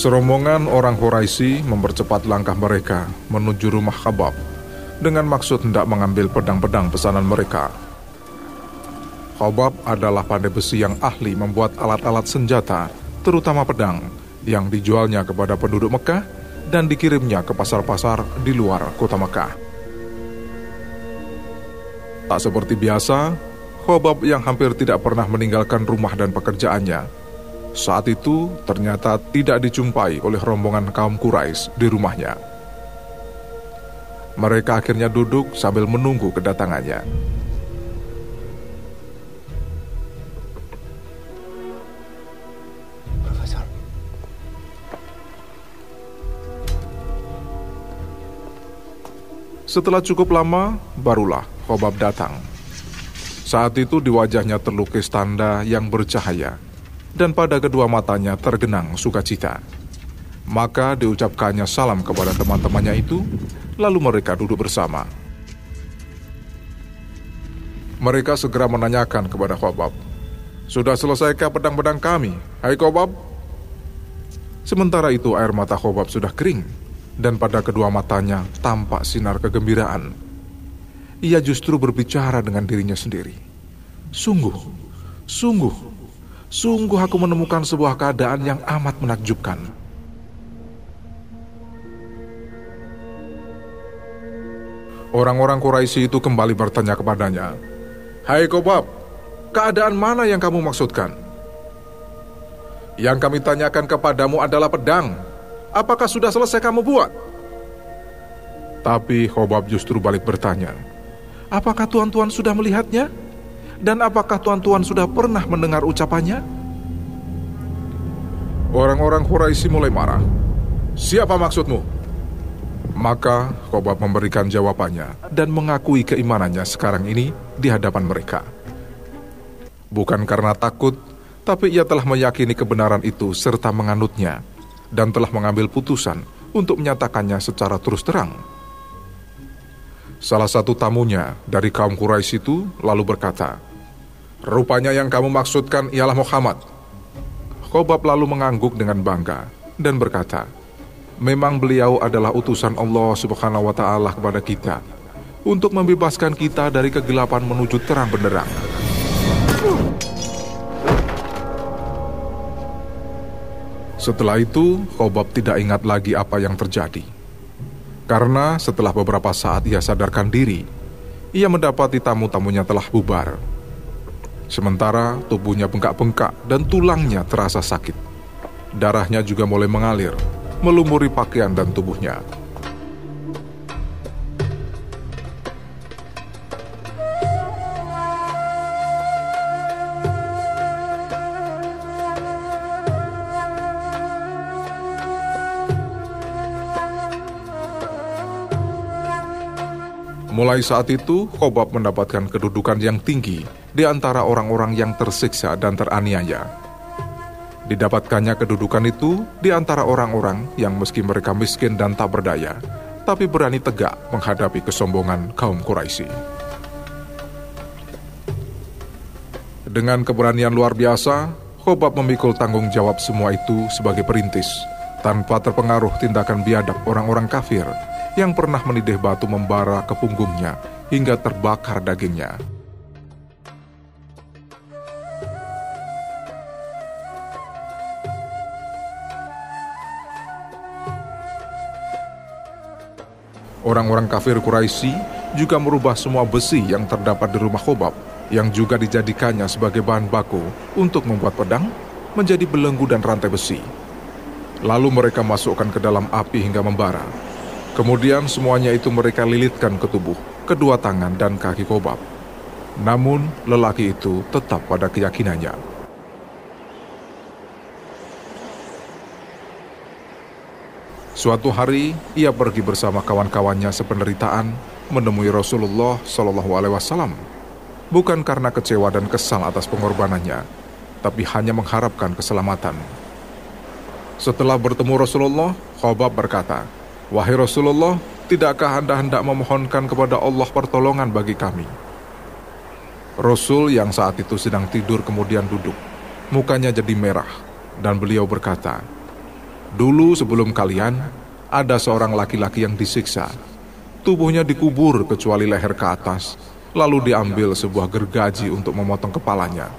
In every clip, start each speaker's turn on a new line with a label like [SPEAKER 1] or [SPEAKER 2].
[SPEAKER 1] Serombongan orang Quraisy mempercepat langkah mereka menuju rumah Khabab dengan maksud hendak mengambil pedang-pedang pesanan mereka. Khabab adalah pandai besi yang ahli membuat alat-alat senjata, terutama pedang, yang dijualnya kepada penduduk Mekah dan dikirimnya ke pasar-pasar di luar kota Mekah. Tak seperti biasa, Khobab yang hampir tidak pernah meninggalkan rumah dan pekerjaannya saat itu ternyata tidak dijumpai oleh rombongan kaum Quraisy di rumahnya. Mereka akhirnya duduk sambil menunggu kedatangannya. Setelah cukup lama, barulah Khobab datang. Saat itu di wajahnya terlukis tanda yang bercahaya dan pada kedua matanya tergenang sukacita. Maka diucapkannya salam kepada teman-temannya itu, lalu mereka duduk bersama. Mereka segera menanyakan kepada Khobab, Sudah selesaikah pedang-pedang kami, hai Khobab? Sementara itu air mata Khobab sudah kering, dan pada kedua matanya tampak sinar kegembiraan. Ia justru berbicara dengan dirinya sendiri. Sungguh, sungguh, Sungguh aku menemukan sebuah keadaan yang amat menakjubkan. Orang-orang Quraisy itu kembali bertanya kepadanya, Hai Kobab, keadaan mana yang kamu maksudkan? Yang kami tanyakan kepadamu adalah pedang. Apakah sudah selesai kamu buat? Tapi Khobab justru balik bertanya, Apakah tuan-tuan sudah melihatnya? Dan apakah tuan-tuan sudah pernah mendengar ucapannya? Orang-orang Quraisy mulai marah. Siapa maksudmu? Maka Khobab memberikan jawabannya dan mengakui keimanannya sekarang ini di hadapan mereka. Bukan karena takut, tapi ia telah meyakini kebenaran itu serta menganutnya dan telah mengambil putusan untuk menyatakannya secara terus terang. Salah satu tamunya dari kaum Quraisy itu lalu berkata, Rupanya yang kamu maksudkan ialah Muhammad. Khobab lalu mengangguk dengan bangga dan berkata, Memang beliau adalah utusan Allah subhanahu wa ta'ala kepada kita untuk membebaskan kita dari kegelapan menuju terang benderang. Setelah itu, Khobab tidak ingat lagi apa yang terjadi. Karena setelah beberapa saat ia sadarkan diri, ia mendapati tamu-tamunya telah bubar Sementara tubuhnya bengkak-bengkak dan tulangnya terasa sakit. Darahnya juga mulai mengalir, melumuri pakaian dan tubuhnya. Mulai saat itu, Khobab mendapatkan kedudukan yang tinggi di antara orang-orang yang tersiksa dan teraniaya. Didapatkannya kedudukan itu di antara orang-orang yang meski mereka miskin dan tak berdaya, tapi berani tegak menghadapi kesombongan kaum Quraisy. Dengan keberanian luar biasa, Khobab memikul tanggung jawab semua itu sebagai perintis, tanpa terpengaruh tindakan biadab orang-orang kafir yang pernah menidih batu membara ke punggungnya hingga terbakar dagingnya. Orang-orang kafir Quraisy juga merubah semua besi yang terdapat di rumah Khobab yang juga dijadikannya sebagai bahan baku untuk membuat pedang menjadi belenggu dan rantai besi. Lalu mereka masukkan ke dalam api hingga membara Kemudian semuanya itu mereka lilitkan ke tubuh, kedua tangan dan kaki Kobab. Namun lelaki itu tetap pada keyakinannya. Suatu hari ia pergi bersama kawan-kawannya sependeritaan menemui Rasulullah Shallallahu Alaihi Wasallam, bukan karena kecewa dan kesal atas pengorbanannya, tapi hanya mengharapkan keselamatan. Setelah bertemu Rasulullah, Khobab berkata, Wahai Rasulullah, tidakkah Anda hendak memohonkan kepada Allah pertolongan bagi kami? Rasul yang saat itu sedang tidur kemudian duduk. Mukanya jadi merah dan beliau berkata, Dulu sebelum kalian, ada seorang laki-laki yang disiksa. Tubuhnya dikubur kecuali leher ke atas, lalu diambil sebuah gergaji untuk memotong kepalanya.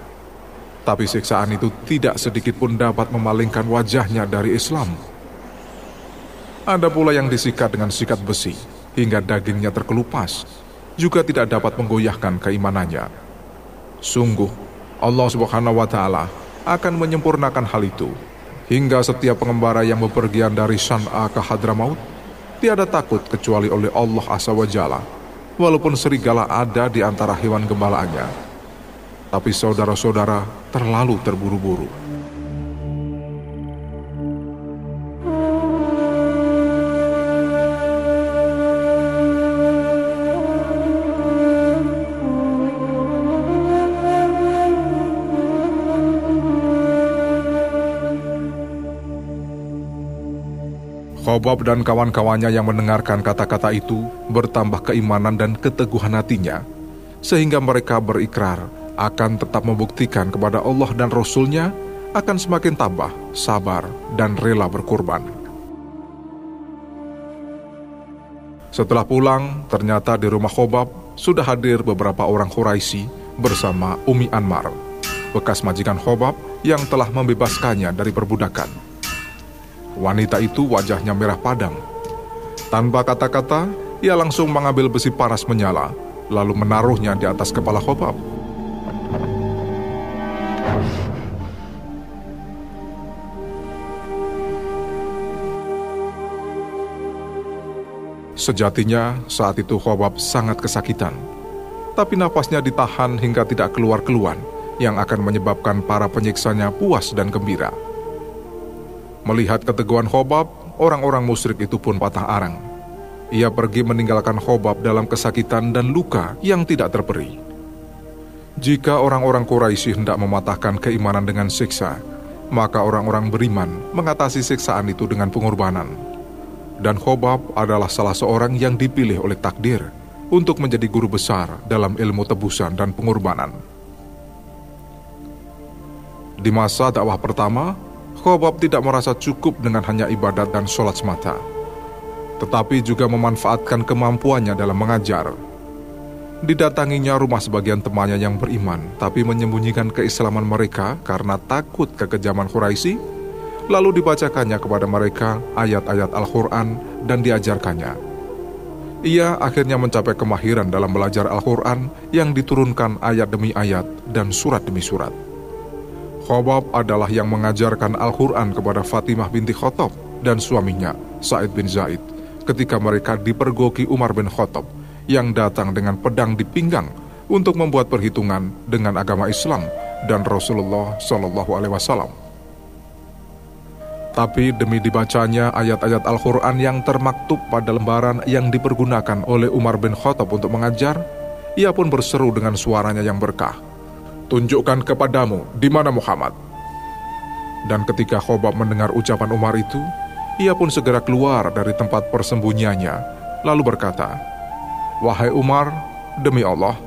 [SPEAKER 1] Tapi siksaan itu tidak sedikit pun dapat memalingkan wajahnya dari Islam. Ada pula yang disikat dengan sikat besi, hingga dagingnya terkelupas, juga tidak dapat menggoyahkan keimanannya. Sungguh, Allah Subhanahu wa Ta'ala akan menyempurnakan hal itu hingga setiap pengembara yang bepergian dari San'a ke Hadramaut tiada takut kecuali oleh Allah Asa wa Jalla, walaupun serigala ada di antara hewan gembalaannya. Tapi saudara-saudara terlalu terburu-buru. Khobab dan kawan-kawannya yang mendengarkan kata-kata itu bertambah keimanan dan keteguhan hatinya, sehingga mereka berikrar akan tetap membuktikan kepada Allah dan Rasul-Nya akan semakin tabah, sabar, dan rela berkorban. Setelah pulang, ternyata di rumah Khobab sudah hadir beberapa orang Quraisy bersama Umi Anmar, bekas majikan Khobab yang telah membebaskannya dari perbudakan. Wanita itu wajahnya merah padam. Tanpa kata-kata, ia langsung mengambil besi paras menyala, lalu menaruhnya di atas kepala Khobab. Sejatinya, saat itu Khobab sangat kesakitan. Tapi napasnya ditahan hingga tidak keluar-keluar, yang akan menyebabkan para penyiksanya puas dan gembira. Melihat keteguhan Khobab, orang-orang musyrik itu pun patah arang. Ia pergi meninggalkan Khobab dalam kesakitan dan luka yang tidak terperi. Jika orang-orang Quraisy hendak mematahkan keimanan dengan siksa, maka orang-orang beriman mengatasi siksaan itu dengan pengorbanan. Dan Khobab adalah salah seorang yang dipilih oleh takdir untuk menjadi guru besar dalam ilmu tebusan dan pengorbanan. Di masa dakwah pertama, Khobab tidak merasa cukup dengan hanya ibadat dan sholat semata, tetapi juga memanfaatkan kemampuannya dalam mengajar. Didatanginya rumah sebagian temannya yang beriman, tapi menyembunyikan keislaman mereka karena takut kekejaman Quraisy, lalu dibacakannya kepada mereka ayat-ayat Al-Quran dan diajarkannya. Ia akhirnya mencapai kemahiran dalam belajar Al-Quran yang diturunkan ayat demi ayat dan surat demi surat. Khobab adalah yang mengajarkan Al-Quran kepada Fatimah binti Khotob dan suaminya, Said bin Zaid, ketika mereka dipergoki Umar bin Khattab yang datang dengan pedang di pinggang untuk membuat perhitungan dengan agama Islam dan Rasulullah Shallallahu Alaihi Wasallam. Tapi demi dibacanya ayat-ayat Al-Quran yang termaktub pada lembaran yang dipergunakan oleh Umar bin Khattab untuk mengajar, ia pun berseru dengan suaranya yang berkah tunjukkan kepadamu di mana Muhammad. Dan ketika Khobab mendengar ucapan Umar itu, ia pun segera keluar dari tempat persembunyiannya, lalu berkata, Wahai Umar, demi Allah,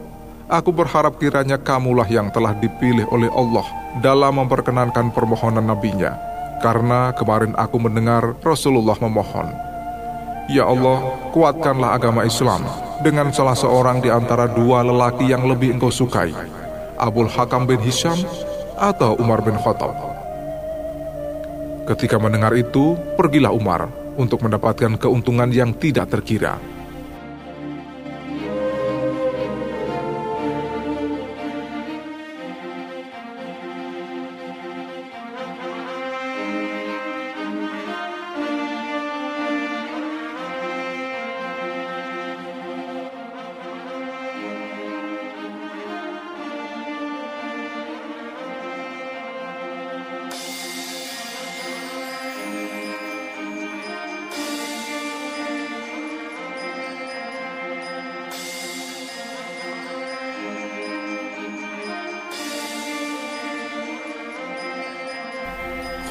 [SPEAKER 1] aku berharap kiranya kamulah yang telah dipilih oleh Allah dalam memperkenankan permohonan nabinya, karena kemarin aku mendengar Rasulullah memohon, Ya Allah, kuatkanlah agama Islam dengan salah seorang di antara dua lelaki yang lebih engkau sukai, Abul Hakam bin Hisham atau Umar bin Khattab. Ketika mendengar itu, pergilah Umar untuk mendapatkan keuntungan yang tidak terkira.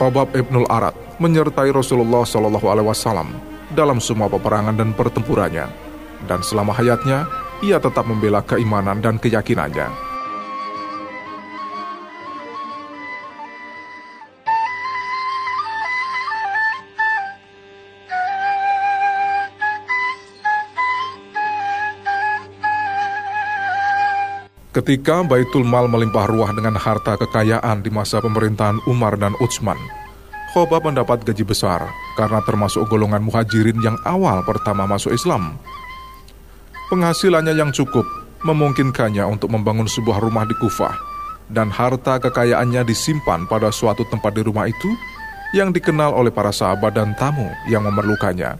[SPEAKER 1] Khobab Ibnul Arad menyertai Rasulullah Shallallahu Alaihi Wasallam dalam semua peperangan dan pertempurannya, dan selama hayatnya ia tetap membela keimanan dan keyakinannya. Ketika Baitul Mal melimpah ruah dengan harta kekayaan di masa pemerintahan Umar dan Utsman, Khobab mendapat gaji besar karena termasuk golongan muhajirin yang awal pertama masuk Islam. Penghasilannya yang cukup memungkinkannya untuk membangun sebuah rumah di Kufah dan harta kekayaannya disimpan pada suatu tempat di rumah itu yang dikenal oleh para sahabat dan tamu yang memerlukannya.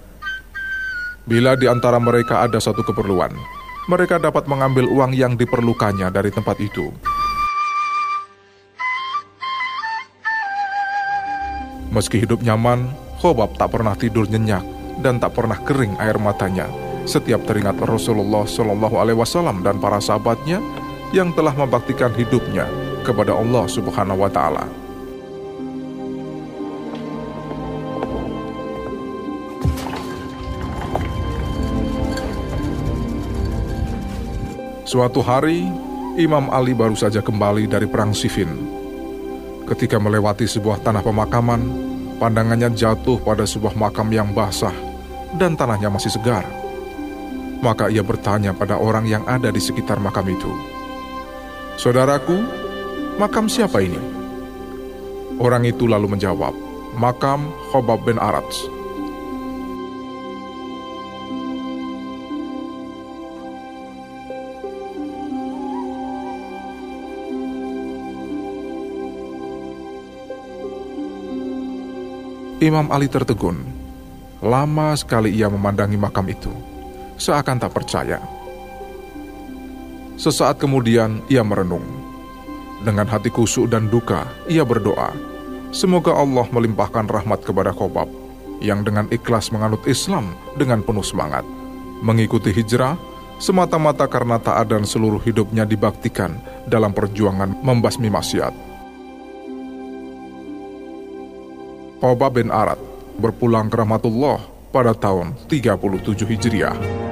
[SPEAKER 1] Bila di antara mereka ada satu keperluan, mereka dapat mengambil uang yang diperlukannya dari tempat itu. Meski hidup nyaman, Khobab tak pernah tidur nyenyak dan tak pernah kering air matanya setiap teringat Rasulullah Shallallahu Alaihi Wasallam dan para sahabatnya yang telah membaktikan hidupnya kepada Allah Subhanahu Wa Taala. Suatu hari, Imam Ali baru saja kembali dari Perang Siffin. Ketika melewati sebuah tanah pemakaman, pandangannya jatuh pada sebuah makam yang basah dan tanahnya masih segar. Maka ia bertanya pada orang yang ada di sekitar makam itu, "Saudaraku, makam siapa ini?" Orang itu lalu menjawab, "Makam Khobab bin Arats." Imam Ali tertegun. Lama sekali ia memandangi makam itu, seakan tak percaya. Sesaat kemudian ia merenung. Dengan hati kusuk dan duka, ia berdoa, semoga Allah melimpahkan rahmat kepada Khobab, yang dengan ikhlas menganut Islam dengan penuh semangat. Mengikuti hijrah, semata-mata karena taat dan seluruh hidupnya dibaktikan dalam perjuangan membasmi maksiat. Oba bin Arad berpulang ke rahmatullah pada tahun 37 Hijriah.